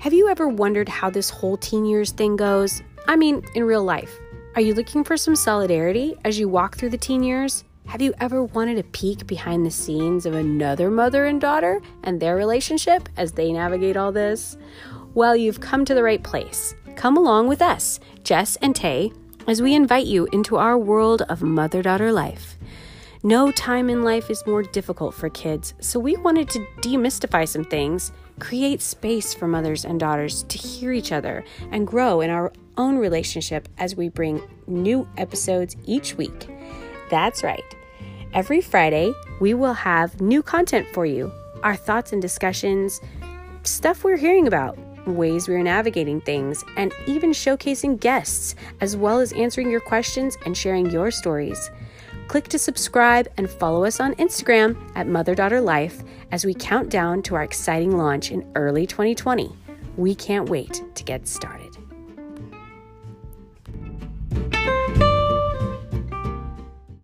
Have you ever wondered how this whole teen years thing goes? I mean, in real life. Are you looking for some solidarity as you walk through the teen years? Have you ever wanted a peek behind the scenes of another mother and daughter and their relationship as they navigate all this? Well, you've come to the right place. Come along with us, Jess and Tay, as we invite you into our world of mother daughter life. No time in life is more difficult for kids, so we wanted to demystify some things, create space for mothers and daughters to hear each other and grow in our own relationship as we bring new episodes each week. That's right. Every Friday, we will have new content for you our thoughts and discussions, stuff we're hearing about, ways we're navigating things, and even showcasing guests, as well as answering your questions and sharing your stories. Click to subscribe and follow us on Instagram at Mother Daughter Life as we count down to our exciting launch in early 2020. We can't wait to get started.